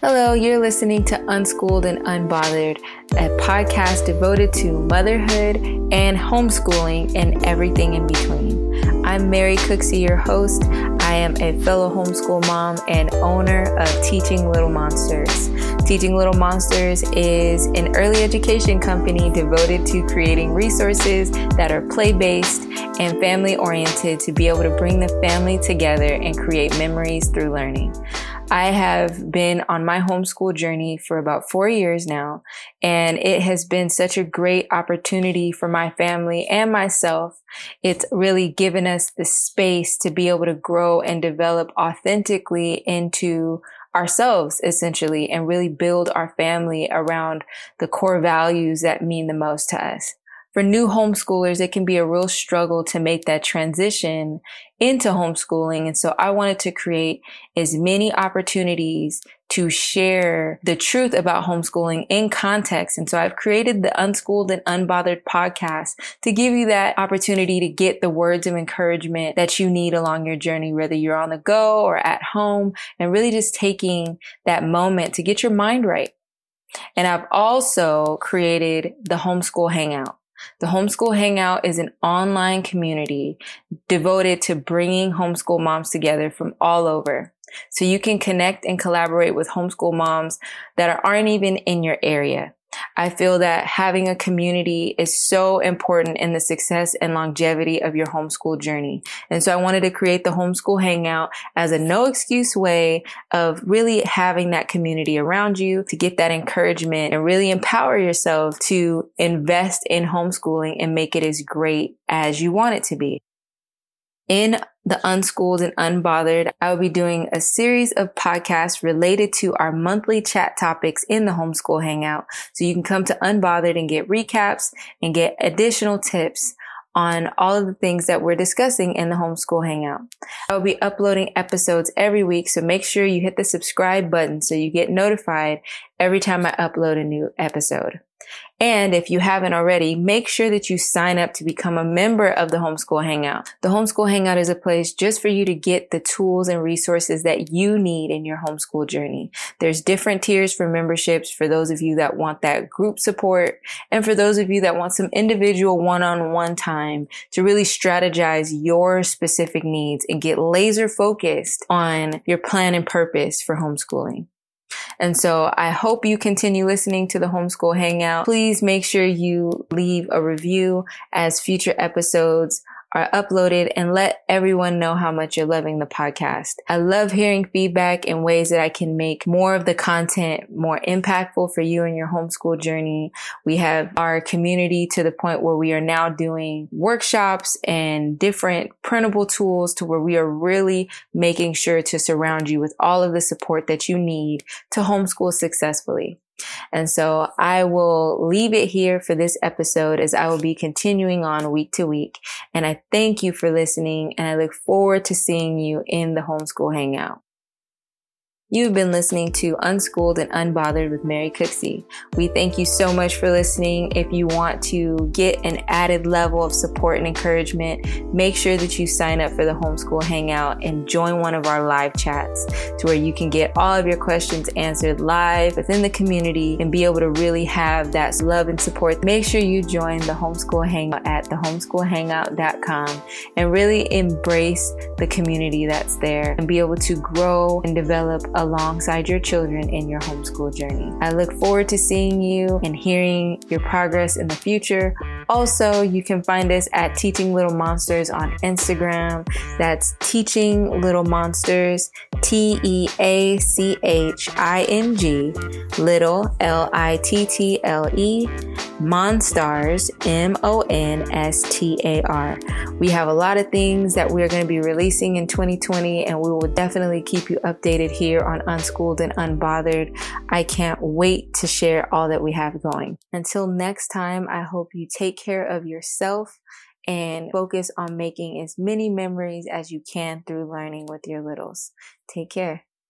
Hello, you're listening to Unschooled and Unbothered, a podcast devoted to motherhood and homeschooling and everything in between. I'm Mary Cooksey, your host. I am a fellow homeschool mom and owner of Teaching Little Monsters. Teaching Little Monsters is an early education company devoted to creating resources that are play based and family oriented to be able to bring the family together and create memories through learning. I have been on my homeschool journey for about four years now, and it has been such a great opportunity for my family and myself. It's really given us the space to be able to grow and develop authentically into ourselves essentially and really build our family around the core values that mean the most to us for new homeschoolers, it can be a real struggle to make that transition into homeschooling. And so I wanted to create as many opportunities to share the truth about homeschooling in context. And so I've created the Unschooled and Unbothered podcast to give you that opportunity to get the words of encouragement that you need along your journey, whether you're on the go or at home and really just taking that moment to get your mind right. And I've also created the homeschool hangout. The Homeschool Hangout is an online community devoted to bringing homeschool moms together from all over. So you can connect and collaborate with homeschool moms that aren't even in your area. I feel that having a community is so important in the success and longevity of your homeschool journey. And so I wanted to create the homeschool hangout as a no excuse way of really having that community around you to get that encouragement and really empower yourself to invest in homeschooling and make it as great as you want it to be. In the Unschooled and Unbothered, I will be doing a series of podcasts related to our monthly chat topics in the Homeschool Hangout. So you can come to Unbothered and get recaps and get additional tips on all of the things that we're discussing in the homeschool hangout. I will be uploading episodes every week, so make sure you hit the subscribe button so you get notified every time I upload a new episode. And if you haven't already, make sure that you sign up to become a member of the Homeschool Hangout. The Homeschool Hangout is a place just for you to get the tools and resources that you need in your homeschool journey. There's different tiers for memberships for those of you that want that group support and for those of you that want some individual one-on-one time to really strategize your specific needs and get laser focused on your plan and purpose for homeschooling. And so I hope you continue listening to the Homeschool Hangout. Please make sure you leave a review as future episodes are uploaded and let everyone know how much you're loving the podcast. I love hearing feedback in ways that I can make more of the content more impactful for you in your homeschool journey. We have our community to the point where we are now doing workshops and different printable tools to where we are really making sure to surround you with all of the support that you need to homeschool successfully. And so I will leave it here for this episode as I will be continuing on week to week. And I thank you for listening and I look forward to seeing you in the homeschool hangout. You've been listening to Unschooled and Unbothered with Mary Cooksey. We thank you so much for listening. If you want to get an added level of support and encouragement, make sure that you sign up for the Homeschool Hangout and join one of our live chats to where you can get all of your questions answered live within the community and be able to really have that love and support. Make sure you join the Homeschool Hangout at thehomeschoolhangout.com and really embrace the community that's there and be able to grow and develop alongside your children in your homeschool journey. I look forward to seeing you and hearing your progress in the future. Also, you can find us at Teaching Little Monsters on Instagram. That's Teaching Little Monsters, T E A C H I N G, Little L I T T L E, Monstars, M O N S T A R. We have a lot of things that we're going to be releasing in 2020, and we will definitely keep you updated here on Unschooled and Unbothered. I can't wait to share all that we have going. Until next time, I hope you take care of yourself and focus on making as many memories as you can through learning with your littles. Take care.